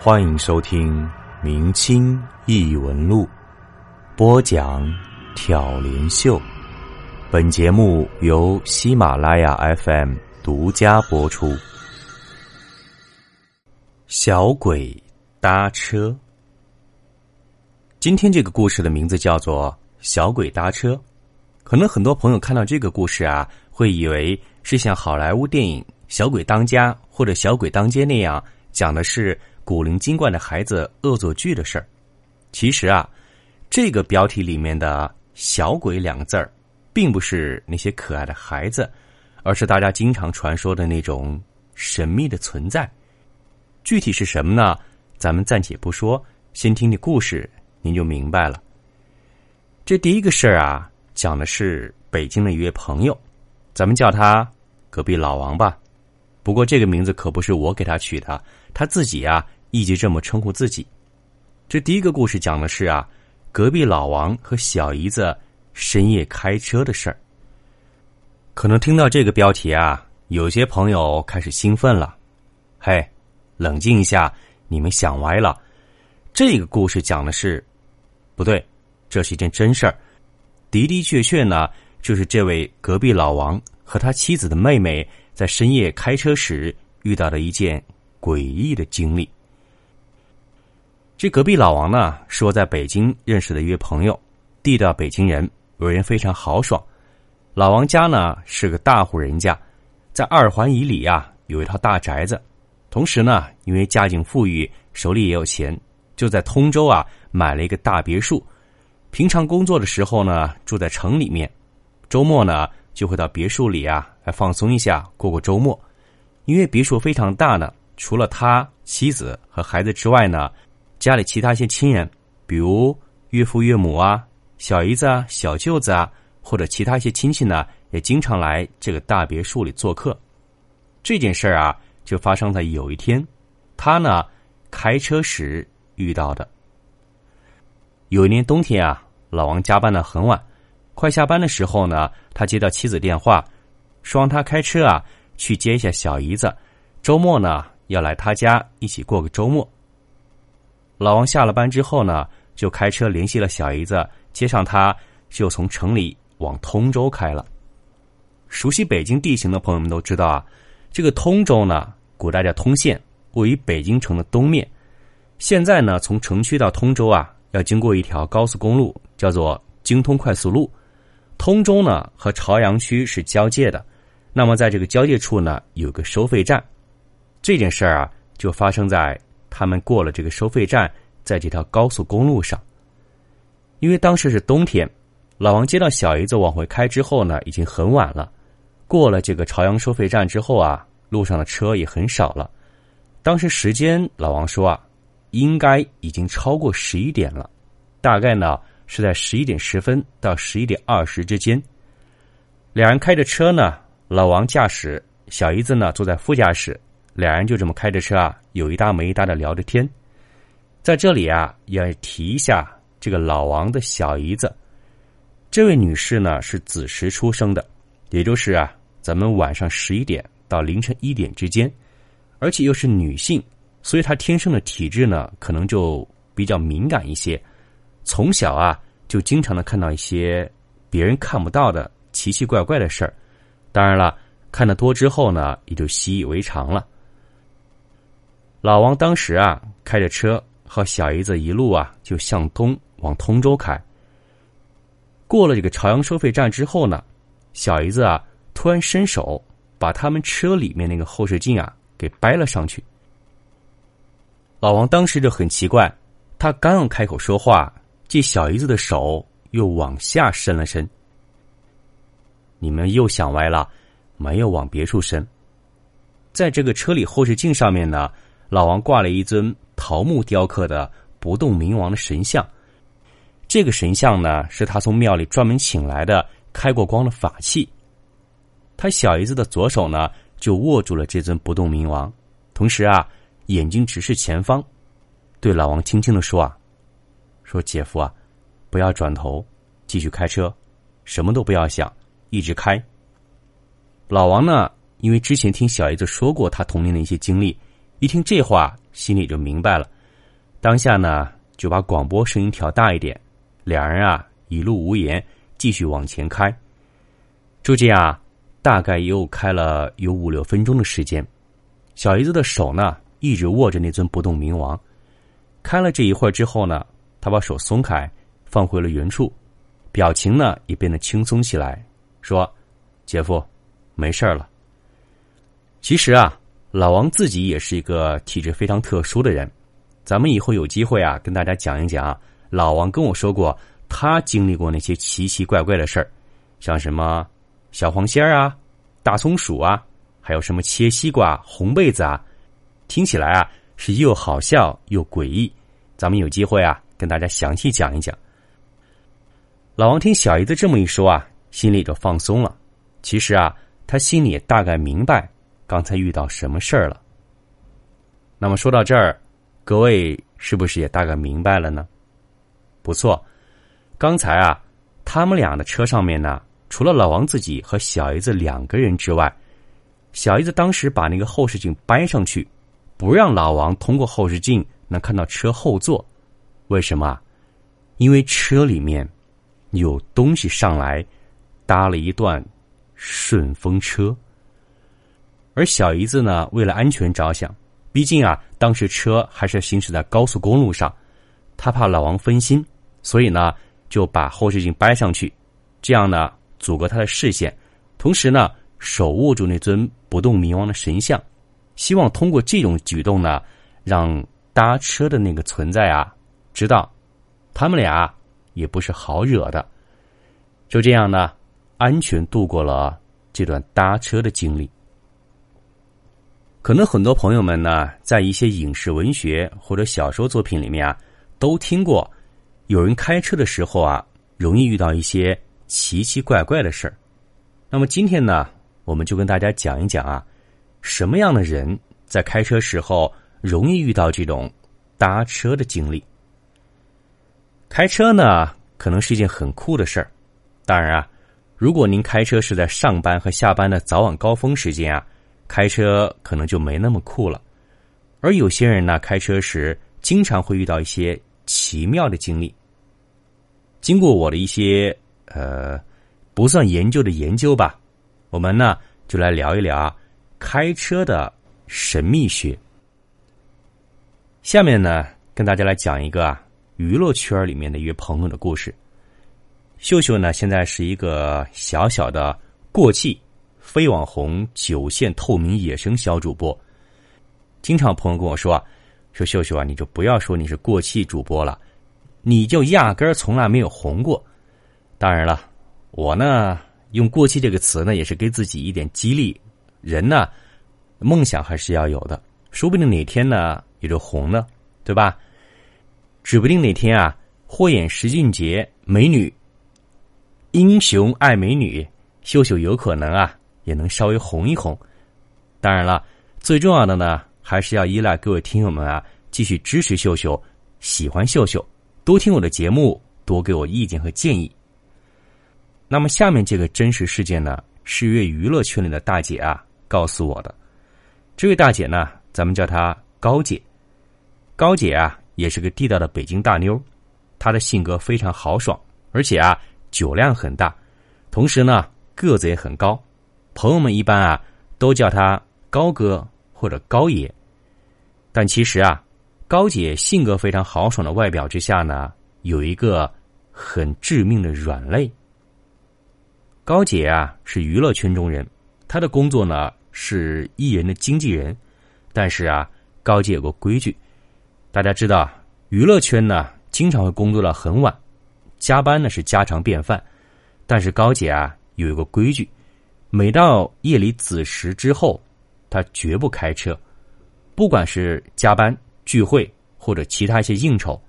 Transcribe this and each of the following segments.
欢迎收听《明清异闻录》，播讲挑帘秀。本节目由喜马拉雅 FM 独家播出。小鬼搭车。今天这个故事的名字叫做《小鬼搭车》。可能很多朋友看到这个故事啊，会以为是像好莱坞电影《小鬼当家》或者《小鬼当街》那样，讲的是古灵精怪的孩子恶作剧的事儿。其实啊，这个标题里面的“小鬼”两个字儿，并不是那些可爱的孩子，而是大家经常传说的那种神秘的存在。具体是什么呢？咱们暂且不说，先听听故事，您就明白了。这第一个事儿啊。讲的是北京的一位朋友，咱们叫他隔壁老王吧。不过这个名字可不是我给他取的，他自己啊一直这么称呼自己。这第一个故事讲的是啊，隔壁老王和小姨子深夜开车的事儿。可能听到这个标题啊，有些朋友开始兴奋了。嘿，冷静一下，你们想歪了。这个故事讲的是不对，这是一件真事儿。的的确确呢，就是这位隔壁老王和他妻子的妹妹在深夜开车时遇到的一件诡异的经历。这隔壁老王呢，是我在北京认识的一位朋友，地道北京人，为人非常豪爽。老王家呢是个大户人家，在二环以里啊有一套大宅子，同时呢，因为家境富裕，手里也有钱，就在通州啊买了一个大别墅。平常工作的时候呢，住在城里面；周末呢，就会到别墅里啊来放松一下，过过周末。因为别墅非常大呢，除了他妻子和孩子之外呢，家里其他一些亲人，比如岳父岳母啊、小姨子啊、小舅子啊，或者其他一些亲戚呢，也经常来这个大别墅里做客。这件事儿啊，就发生在有一天，他呢开车时遇到的。有一年冬天啊，老王加班的很晚，快下班的时候呢，他接到妻子电话，说让他开车啊去接一下小姨子，周末呢要来他家一起过个周末。老王下了班之后呢，就开车联系了小姨子，接上他，就从城里往通州开了。熟悉北京地形的朋友们都知道啊，这个通州呢，古代叫通县，位于北京城的东面，现在呢，从城区到通州啊。要经过一条高速公路，叫做京通快速路。通州呢和朝阳区是交界的，那么在这个交界处呢有个收费站。这件事儿啊就发生在他们过了这个收费站，在这条高速公路上。因为当时是冬天，老王接到小姨子往回开之后呢，已经很晚了。过了这个朝阳收费站之后啊，路上的车也很少了。当时时间，老王说啊。应该已经超过十一点了，大概呢是在十一点十分到十一点二十之间。两人开着车呢，老王驾驶，小姨子呢坐在副驾驶，两人就这么开着车啊，有一搭没一搭的聊着天。在这里啊，要提一下这个老王的小姨子，这位女士呢是子时出生的，也就是啊咱们晚上十一点到凌晨一点之间，而且又是女性。所以她天生的体质呢，可能就比较敏感一些，从小啊就经常的看到一些别人看不到的奇奇怪怪的事儿。当然了，看得多之后呢，也就习以为常了。老王当时啊开着车和小姨子一路啊就向东往通州开。过了这个朝阳收费站之后呢，小姨子啊突然伸手把他们车里面那个后视镜啊给掰了上去。老王当时就很奇怪，他刚要开口说话，这小姨子的手又往下伸了伸。你们又想歪了，没有往别处伸。在这个车里后视镜上面呢，老王挂了一尊桃木雕刻的不动明王的神像。这个神像呢，是他从庙里专门请来的开过光的法器。他小姨子的左手呢，就握住了这尊不动明王，同时啊。眼睛直视前方，对老王轻轻的说：“啊，说姐夫啊，不要转头，继续开车，什么都不要想，一直开。”老王呢，因为之前听小姨子说过他童年的一些经历，一听这话，心里就明白了，当下呢就把广播声音调大一点，两人啊一路无言，继续往前开。就这样，大概又开了有五六分钟的时间，小姨子的手呢一直握着那尊不动明王。开了这一会儿之后呢，他把手松开，放回了原处，表情呢也变得轻松起来，说：“姐夫，没事了。”其实啊。老王自己也是一个体质非常特殊的人，咱们以后有机会啊，跟大家讲一讲。老王跟我说过，他经历过那些奇奇怪怪的事儿，像什么小黄仙儿啊、大松鼠啊，还有什么切西瓜、红被子啊，听起来啊是又好笑又诡异。咱们有机会啊，跟大家详细讲一讲。老王听小姨子这么一说啊，心里就放松了。其实啊，他心里也大概明白。刚才遇到什么事儿了？那么说到这儿，各位是不是也大概明白了呢？不错，刚才啊，他们俩的车上面呢，除了老王自己和小姨子两个人之外，小姨子当时把那个后视镜掰上去，不让老王通过后视镜能看到车后座。为什么？因为车里面有东西上来搭了一段顺风车。而小姨子呢，为了安全着想，毕竟啊，当时车还是行驶在高速公路上，她怕老王分心，所以呢，就把后视镜掰上去，这样呢，阻隔他的视线，同时呢，手握住那尊不动明王的神像，希望通过这种举动呢，让搭车的那个存在啊，知道他们俩也不是好惹的，就这样呢，安全度过了这段搭车的经历。可能很多朋友们呢，在一些影视文学或者小说作品里面啊，都听过有人开车的时候啊，容易遇到一些奇奇怪怪的事儿。那么今天呢，我们就跟大家讲一讲啊，什么样的人在开车时候容易遇到这种搭车的经历。开车呢，可能是一件很酷的事儿。当然啊，如果您开车是在上班和下班的早晚高峰时间啊。开车可能就没那么酷了，而有些人呢，开车时经常会遇到一些奇妙的经历。经过我的一些呃不算研究的研究吧，我们呢就来聊一聊开车的神秘学。下面呢，跟大家来讲一个啊娱乐圈里面的一位朋友的故事。秀秀呢，现在是一个小小的过气。非网红九线透明野生小主播，经常朋友跟我说啊：“说秀秀啊，你就不要说你是过气主播了，你就压根儿从来没有红过。”当然了，我呢用“过气”这个词呢，也是给自己一点激励。人呢，梦想还是要有的，说不定哪天呢也就红了，对吧？指不定哪天啊，霍眼石俊杰美女，英雄爱美女，秀秀有可能啊。也能稍微红一红，当然了，最重要的呢，还是要依赖各位听友们啊，继续支持秀秀，喜欢秀秀，多听我的节目，多给我意见和建议。那么下面这个真实事件呢，是一位娱乐圈里的大姐啊告诉我的。这位大姐呢，咱们叫她高姐。高姐啊，也是个地道的北京大妞，她的性格非常豪爽，而且啊酒量很大，同时呢个子也很高。朋友们一般啊都叫他高哥或者高爷，但其实啊，高姐性格非常豪爽的外表之下呢，有一个很致命的软肋。高姐啊是娱乐圈中人，她的工作呢是艺人的经纪人，但是啊，高姐有个规矩，大家知道，娱乐圈呢经常会工作到很晚，加班呢是家常便饭，但是高姐啊有一个规矩。每到夜里子时之后，他绝不开车，不管是加班、聚会或者其他一些应酬，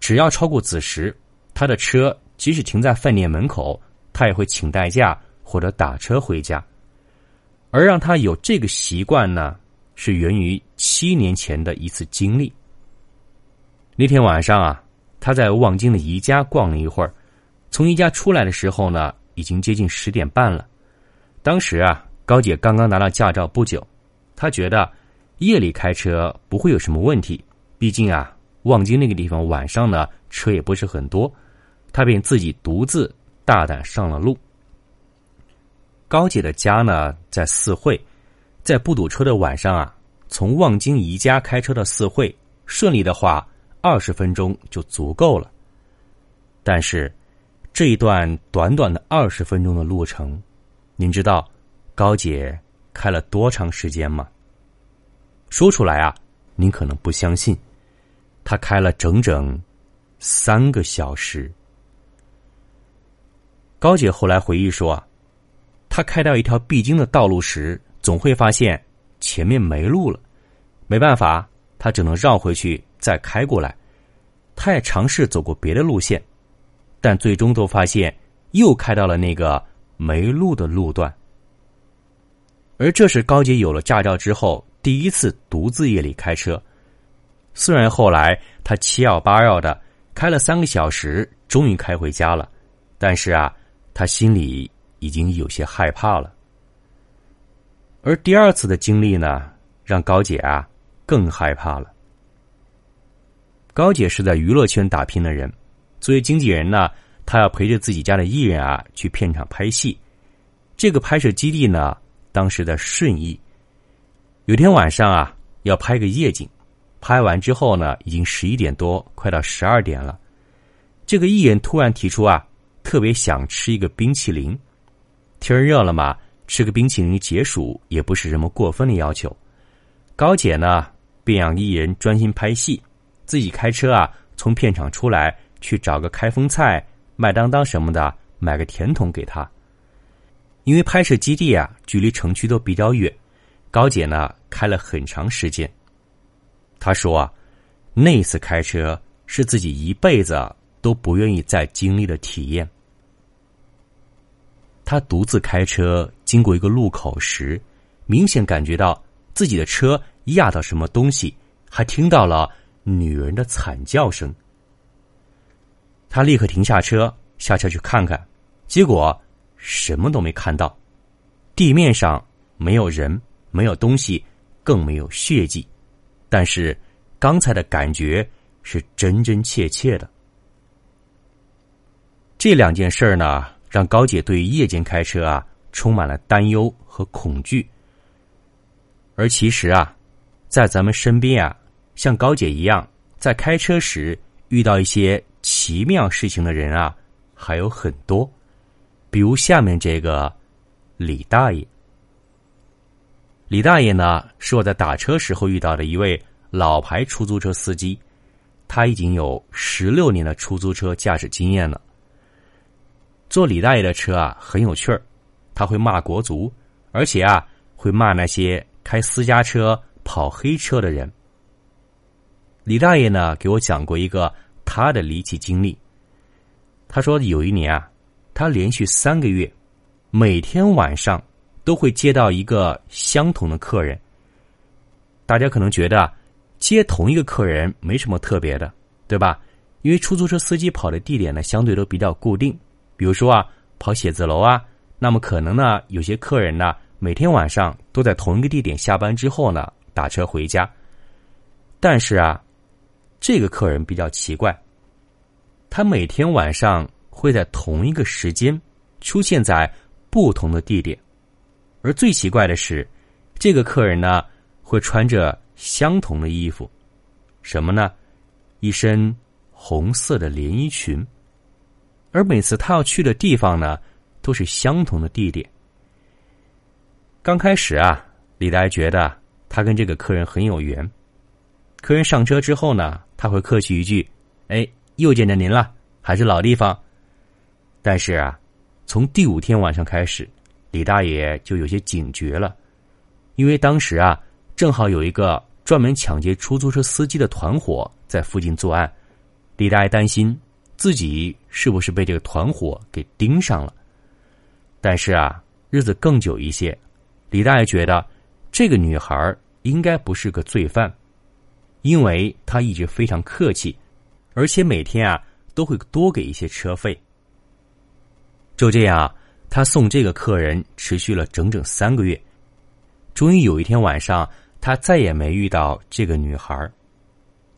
只要超过子时，他的车即使停在饭店门口，他也会请代驾或者打车回家。而让他有这个习惯呢，是源于七年前的一次经历。那天晚上啊，他在望京的宜家逛了一会儿，从宜家出来的时候呢，已经接近十点半了。当时啊，高姐刚刚拿到驾照不久，她觉得夜里开车不会有什么问题，毕竟啊，望京那个地方晚上呢车也不是很多，她便自己独自大胆上了路。高姐的家呢在四惠，在不堵车的晚上啊，从望京宜家开车到四惠，顺利的话二十分钟就足够了。但是这一段短短的二十分钟的路程，您知道高姐开了多长时间吗？说出来啊，您可能不相信，她开了整整三个小时。高姐后来回忆说。他开到一条必经的道路时，总会发现前面没路了，没办法，他只能绕回去再开过来。他也尝试走过别的路线，但最终都发现又开到了那个没路的路段。而这是高杰有了驾照之后第一次独自夜里开车。虽然后来他七绕八绕的开了三个小时，终于开回家了，但是啊，他心里。已经有些害怕了，而第二次的经历呢，让高姐啊更害怕了。高姐是在娱乐圈打拼的人，作为经纪人呢，他要陪着自己家的艺人啊去片场拍戏。这个拍摄基地呢，当时在顺义。有天晚上啊，要拍个夜景，拍完之后呢，已经十一点多，快到十二点了。这个艺人突然提出啊，特别想吃一个冰淇淋。天热了嘛，吃个冰淇淋解暑也不是什么过分的要求。高姐呢，便让艺人专心拍戏，自己开车啊，从片场出来去找个开封菜、麦当当什么的，买个甜筒给他。因为拍摄基地啊，距离城区都比较远，高姐呢开了很长时间。她说啊，那次开车是自己一辈子都不愿意再经历的体验。他独自开车经过一个路口时，明显感觉到自己的车压到什么东西，还听到了女人的惨叫声。他立刻停下车，下车去看看，结果什么都没看到，地面上没有人，没有东西，更没有血迹，但是刚才的感觉是真真切切的。这两件事儿呢？让高姐对夜间开车啊充满了担忧和恐惧。而其实啊，在咱们身边啊，像高姐一样在开车时遇到一些奇妙事情的人啊，还有很多。比如下面这个李大爷。李大爷呢，是我在打车时候遇到的一位老牌出租车司机，他已经有十六年的出租车驾驶经验了。坐李大爷的车啊，很有趣儿，他会骂国足，而且啊，会骂那些开私家车跑黑车的人。李大爷呢，给我讲过一个他的离奇经历。他说有一年啊，他连续三个月，每天晚上都会接到一个相同的客人。大家可能觉得接同一个客人没什么特别的，对吧？因为出租车司机跑的地点呢，相对都比较固定。比如说啊，跑写字楼啊，那么可能呢，有些客人呢，每天晚上都在同一个地点下班之后呢，打车回家。但是啊，这个客人比较奇怪，他每天晚上会在同一个时间出现在不同的地点，而最奇怪的是，这个客人呢，会穿着相同的衣服，什么呢？一身红色的连衣裙。而每次他要去的地方呢，都是相同的地点。刚开始啊，李大爷觉得他跟这个客人很有缘。客人上车之后呢，他会客气一句：“哎，又见着您了，还是老地方。”但是啊，从第五天晚上开始，李大爷就有些警觉了，因为当时啊，正好有一个专门抢劫出租车司机的团伙在附近作案，李大爷担心。自己是不是被这个团伙给盯上了？但是啊，日子更久一些，李大爷觉得这个女孩应该不是个罪犯，因为他一直非常客气，而且每天啊都会多给一些车费。就这样，他送这个客人持续了整整三个月。终于有一天晚上，他再也没遇到这个女孩。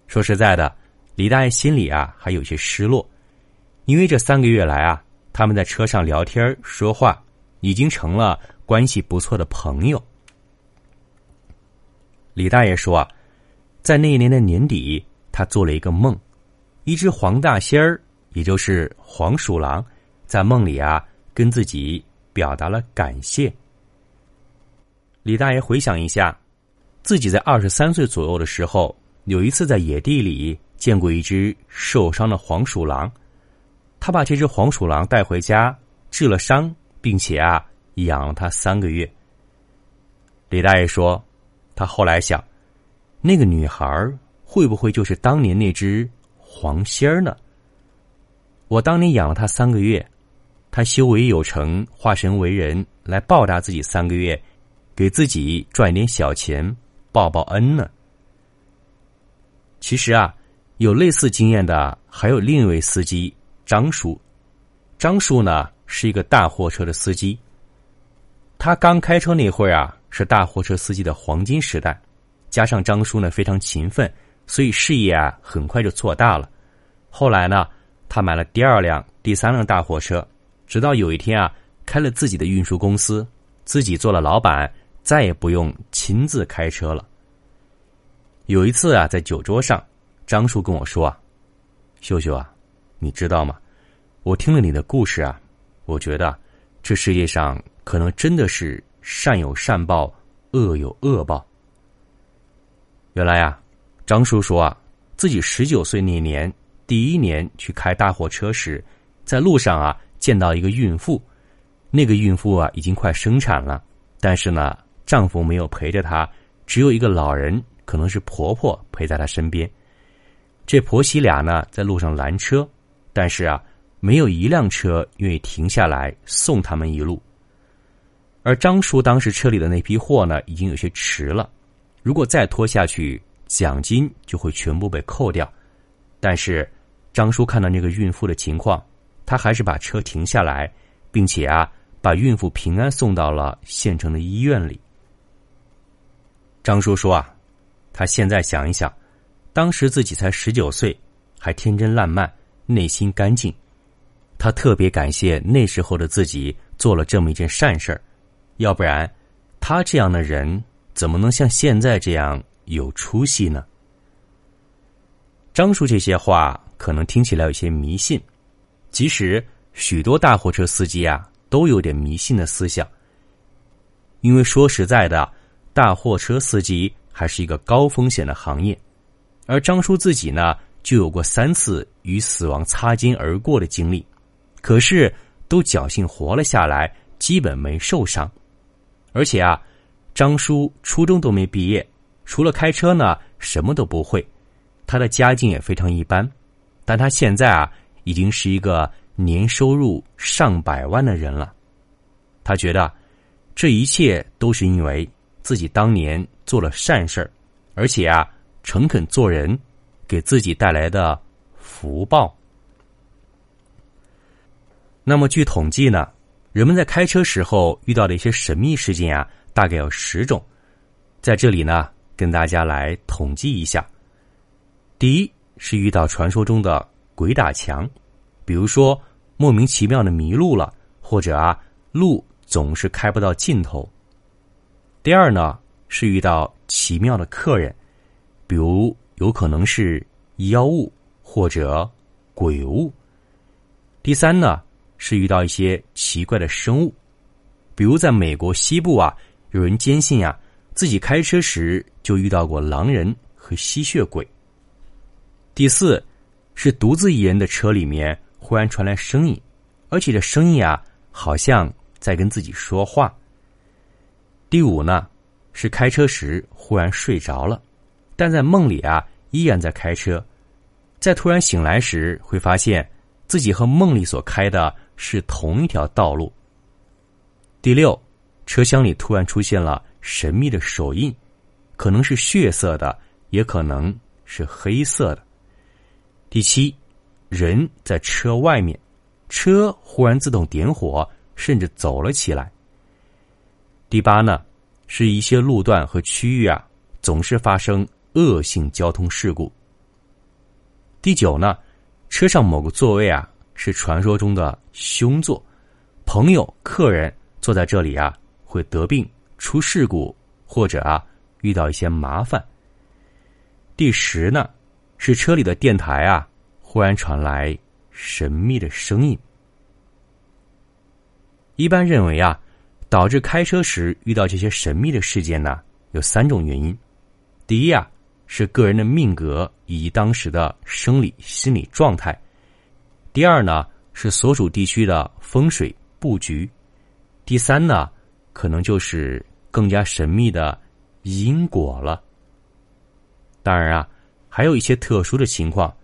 说实在的，李大爷心里啊还有些失落，因为这三个月来啊，他们在车上聊天说话，已经成了关系不错的朋友。李大爷说啊，在那一年的年底，他做了一个梦，一只黄大仙儿，也就是黄鼠狼，在梦里啊跟自己表达了感谢。李大爷回想一下，自己在二十三岁左右的时候，有一次在野地里见过一只受伤的黄鼠狼，他把这只黄鼠狼带回家治了伤，并且啊养了它三个月。李大爷说，他后来想，那个女孩会不会就是当年那只黄仙儿呢？我当年养了它三个月，它修为有成，化身为人来报答自己三个月。给自己赚一点小钱，报报恩呢。其实啊，有类似经验的还有另一位司机张叔。张叔呢是一个大货车的司机。他刚开车那会儿啊，是大货车司机的黄金时代。加上张叔呢非常勤奋，所以事业啊很快就做大了。后来呢，他买了第二辆、第三辆大货车，直到有一天啊，开了自己的运输公司，自己做了老板。再也不用亲自开车了。有一次啊，在酒桌上，张叔跟我说：“啊，秀秀啊，你知道吗？我听了你的故事啊，我觉得这世界上可能真的是善有善报，恶有恶报。”原来啊，张叔说啊，自己十九岁那年，第一年去开大货车时，在路上啊见到一个孕妇，那个孕妇啊已经快生产了，但是呢。丈夫没有陪着她，只有一个老人，可能是婆婆陪在她身边。这婆媳俩呢，在路上拦车，但是啊，没有一辆车愿意停下来送他们一路。而张叔当时车里的那批货呢，已经有些迟了，如果再拖下去，奖金就会全部被扣掉。但是张叔看到那个孕妇的情况，他还是把车停下来，并且啊，把孕妇平安送到了县城的医院里。张叔说：“啊，他现在想一想，当时自己才十九岁，还天真烂漫，内心干净。他特别感谢那时候的自己做了这么一件善事儿，要不然，他这样的人怎么能像现在这样有出息呢？”张叔这些话可能听起来有些迷信，其实许多大货车司机啊都有点迷信的思想，因为说实在的。大货车司机还是一个高风险的行业，而张叔自己呢，就有过三次与死亡擦肩而过的经历，可是都侥幸活了下来，基本没受伤。而且啊，张叔初中都没毕业，除了开车呢，什么都不会。他的家境也非常一般，但他现在啊，已经是一个年收入上百万的人了。他觉得这一切都是因为。自己当年做了善事，而且啊，诚恳做人，给自己带来的福报。那么，据统计呢，人们在开车时候遇到的一些神秘事件啊，大概有十种。在这里呢，跟大家来统计一下。第一是遇到传说中的鬼打墙，比如说莫名其妙的迷路了，或者啊，路总是开不到尽头。第二呢，是遇到奇妙的客人，比如有可能是妖物或者鬼物。第三呢，是遇到一些奇怪的生物，比如在美国西部啊，有人坚信啊，自己开车时就遇到过狼人和吸血鬼。第四，是独自一人的车里面忽然传来声音，而且这声音啊，好像在跟自己说话。第五呢，是开车时忽然睡着了，但在梦里啊依然在开车，在突然醒来时会发现自己和梦里所开的是同一条道路。第六，车厢里突然出现了神秘的手印，可能是血色的，也可能是黑色的。第七，人在车外面，车忽然自动点火，甚至走了起来。第八呢，是一些路段和区域啊，总是发生恶性交通事故。第九呢，车上某个座位啊是传说中的凶座，朋友、客人坐在这里啊会得病、出事故，或者啊遇到一些麻烦。第十呢，是车里的电台啊忽然传来神秘的声音。一般认为啊，导致开车时遇到这些神秘的事件呢，有三种原因。第一啊。是个人的命格以及当时的生理心理状态。第二呢，是所属地区的风水布局。第三呢，可能就是更加神秘的因果了。当然啊，还有一些特殊的情况，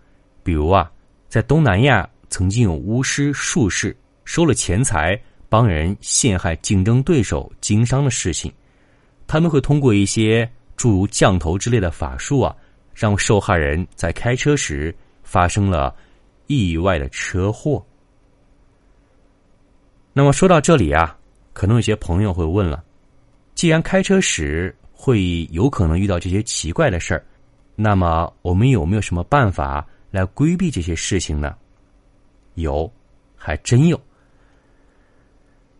比如啊，在东南亚曾经有巫师术士收了钱财帮人陷害竞争对手经商的事情，他们会通过一些。诸如降头之类的法术啊，让受害人在开车时发生了意外的车祸。那么说到这里啊，可能有些朋友会问了：既然开车时会有可能遇到这些奇怪的事儿，那么我们有没有什么办法来规避这些事情呢？有，还真有。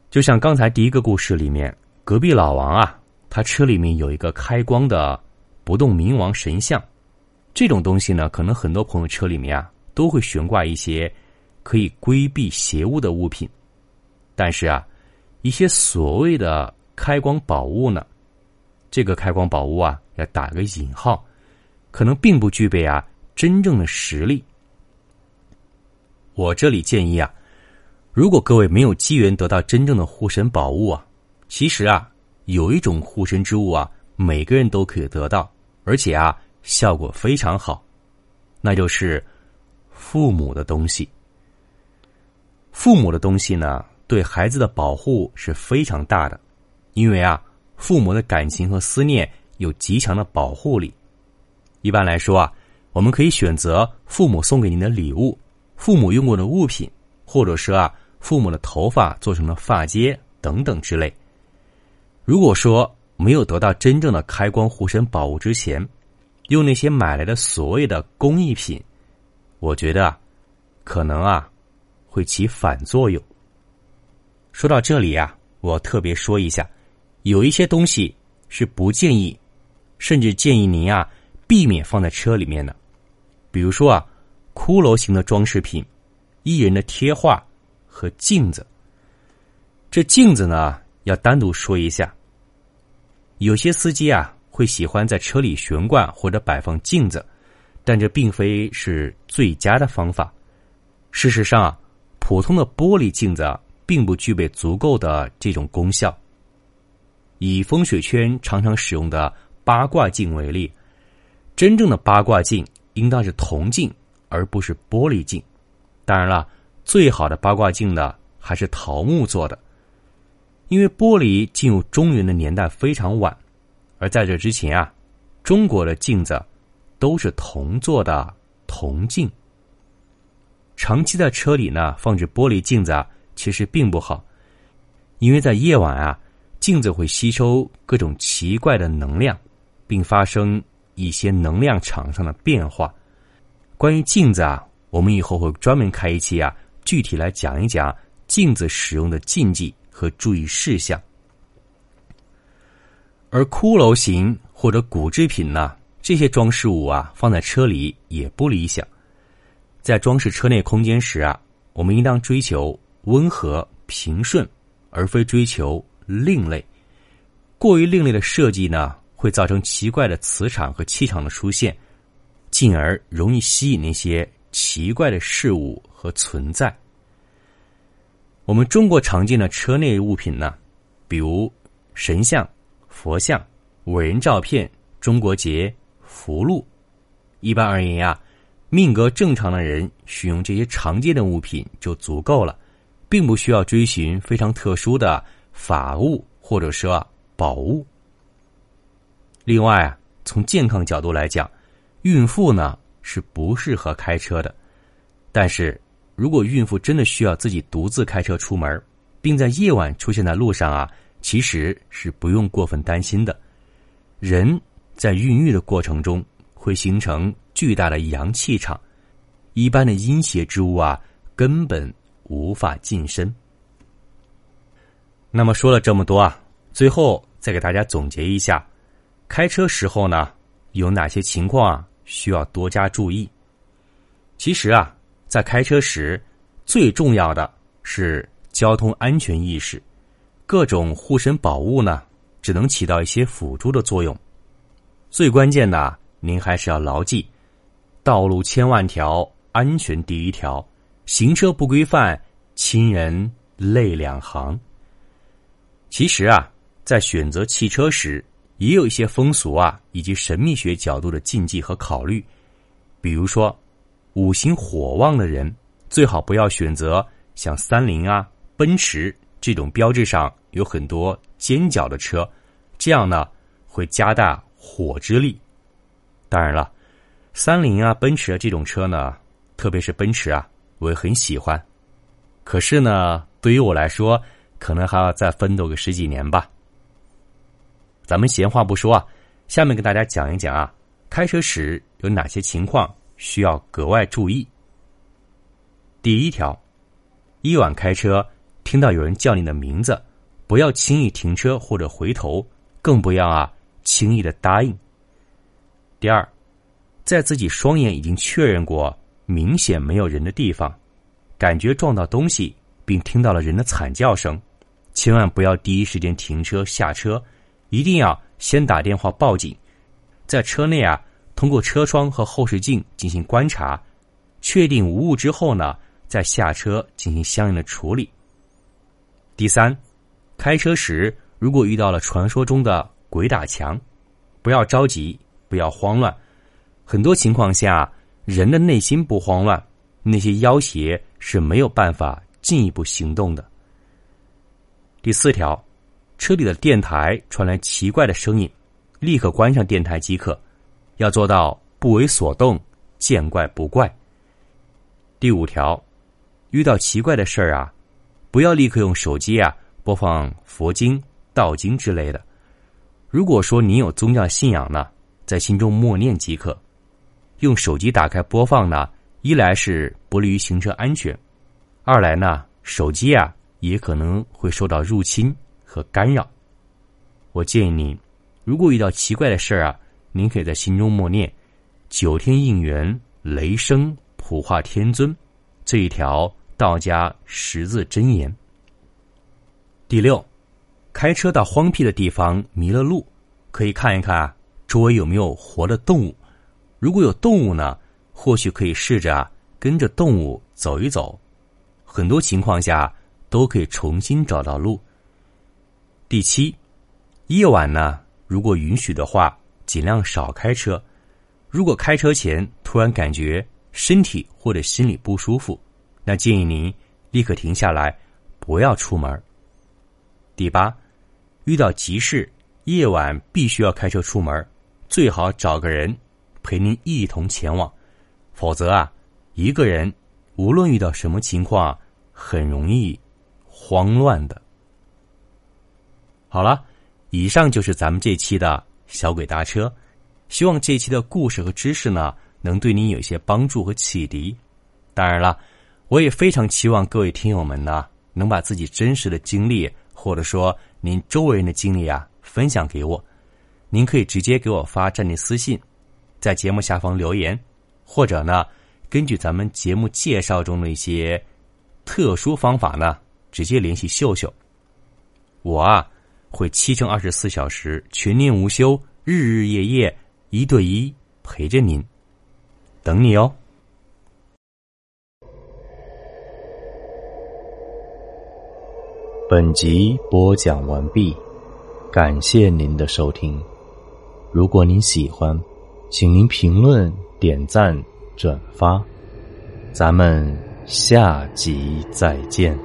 就像刚才第一个故事里面，隔壁老王啊。他车里面有一个开光的不动明王神像，这种东西呢，可能很多朋友车里面啊都会悬挂一些可以规避邪物的物品。但是啊，一些所谓的开光宝物呢，这个开光宝物啊，要打个引号，可能并不具备啊真正的实力。我这里建议啊，如果各位没有机缘得到真正的护身宝物啊，其实啊。有一种护身之物啊，每个人都可以得到，而且啊，效果非常好，那就是父母的东西。父母的东西呢，对孩子的保护是非常大的，因为啊，父母的感情和思念有极强的保护力。一般来说啊，我们可以选择父母送给您的礼物、父母用过的物品，或者说啊，父母的头发做成了发接等等之类。如果说没有得到真正的开光护身宝物之前，用那些买来的所谓的工艺品，我觉得啊可能啊会起反作用。说到这里啊，我特别说一下，有一些东西是不建议，甚至建议您啊避免放在车里面的，比如说啊骷髅形的装饰品、艺人的贴画和镜子。这镜子呢？要单独说一下，有些司机啊会喜欢在车里悬挂或者摆放镜子，但这并非是最佳的方法。事实上啊，普通的玻璃镜子并不具备足够的这种功效。以风水圈常常使用的八卦镜为例，真正的八卦镜应当是铜镜，而不是玻璃镜。当然了，最好的八卦镜呢还是桃木做的。因为玻璃进入中原的年代非常晚，而在这之前啊，中国的镜子都是铜做的铜镜。长期在车里呢放置玻璃镜子啊，其实并不好，因为在夜晚啊，镜子会吸收各种奇怪的能量，并发生一些能量场上的变化。关于镜子啊，我们以后会专门开一期啊，具体来讲一讲镜子使用的禁忌。和注意事项，而骷髅形或者骨制品呢？这些装饰物啊，放在车里也不理想。在装饰车内空间时啊，我们应当追求温和平顺，而非追求另类。过于另类的设计呢，会造成奇怪的磁场和气场的出现，进而容易吸引那些奇怪的事物和存在。我们中国常见的车内物品呢，比如神像、佛像、伟人照片、中国结、福禄。一般而言呀，命格正常的人使用这些常见的物品就足够了，并不需要追寻非常特殊的法物或者说宝物。另外啊，从健康角度来讲，孕妇呢是不适合开车的，但是。如果孕妇真的需要自己独自开车出门，并在夜晚出现在路上啊，其实是不用过分担心的。人在孕育的过程中会形成巨大的阳气场，一般的阴邪之物啊根本无法近身。那么说了这么多啊，最后再给大家总结一下，开车时候呢有哪些情况啊需要多加注意？其实啊，在开车时最重要的是交通安全意识，各种护身宝物呢只能起到一些辅助的作用。最关键的，您还是要牢记：道路千万条，安全第一条；行车不规范，亲人泪两行。其实啊，在选择汽车时，也有一些风俗啊以及神秘学角度的禁忌和考虑。比如说，五行火旺的人，最好不要选择像三菱啊、奔驰这种标志上有很多尖角的车，这样呢会加大。火之力，当然了，三菱啊、奔驰啊这种车呢，特别是奔驰啊，我也很喜欢。可是呢，对于我来说，可能还要再奋斗个十几年吧。咱们闲话不说啊，下面跟大家讲一讲啊，开车时有哪些情况需要格外注意。第一条，夜晚开车听到有人叫你的名字，不要轻易停车或者回头，更不要啊。轻易的答应。第二，在自己双眼已经确认过明显没有人的地方，感觉撞到东西，并听到了人的惨叫声，千万不要第一时间停车下车，一定要先打电话报警。在车内啊，通过车窗和后视镜进行观察，确定无误之后呢，再下车进行相应的处理。第三，开车时如果遇到了传说中的。鬼打墙，不要着急，不要慌乱。很多情况下，人的内心不慌乱，那些妖邪是没有办法进一步行动的。第四条，车里的电台传来奇怪的声音，立刻关上电台即可。要做到不为所动，见怪不怪。第五条，遇到奇怪的事儿啊，不要立刻用手机啊播放佛经、道经之类的。如果说你有宗教信仰呢，在心中默念即可。用手机打开播放呢，一来是不利于行车安全，二来呢，手机啊也可能会受到入侵和干扰。我建议您，如果遇到奇怪的事儿啊，您可以在心中默念“九天应元，雷声普化天尊”这一条道家十字真言。第六。开车到荒僻的地方迷了路，可以看一看周围有没有活的动物。如果有动物呢，或许可以试着跟着动物走一走，很多情况下都可以重新找到路。第七，夜晚呢，如果允许的话，尽量少开车。如果开车前突然感觉身体或者心里不舒服，那建议您立刻停下来，不要出门。第八。遇到急事，夜晚必须要开车出门，最好找个人陪您一同前往，否则啊，一个人无论遇到什么情况，很容易慌乱的。好了，以上就是咱们这期的小鬼搭车，希望这期的故事和知识呢，能对您有一些帮助和启迪。当然了，我也非常期望各位听友们呢，能把自己真实的经历，或者说。您周围人的经历啊，分享给我。您可以直接给我发站内私信，在节目下方留言，或者呢，根据咱们节目介绍中的一些特殊方法呢，直接联系秀秀。我啊，会七乘二十四小时全年无休，日日夜夜一对一陪着您，等你哦。本集播讲完毕，感谢您的收听。如果您喜欢，请您评论、点赞、转发。咱们下集再见。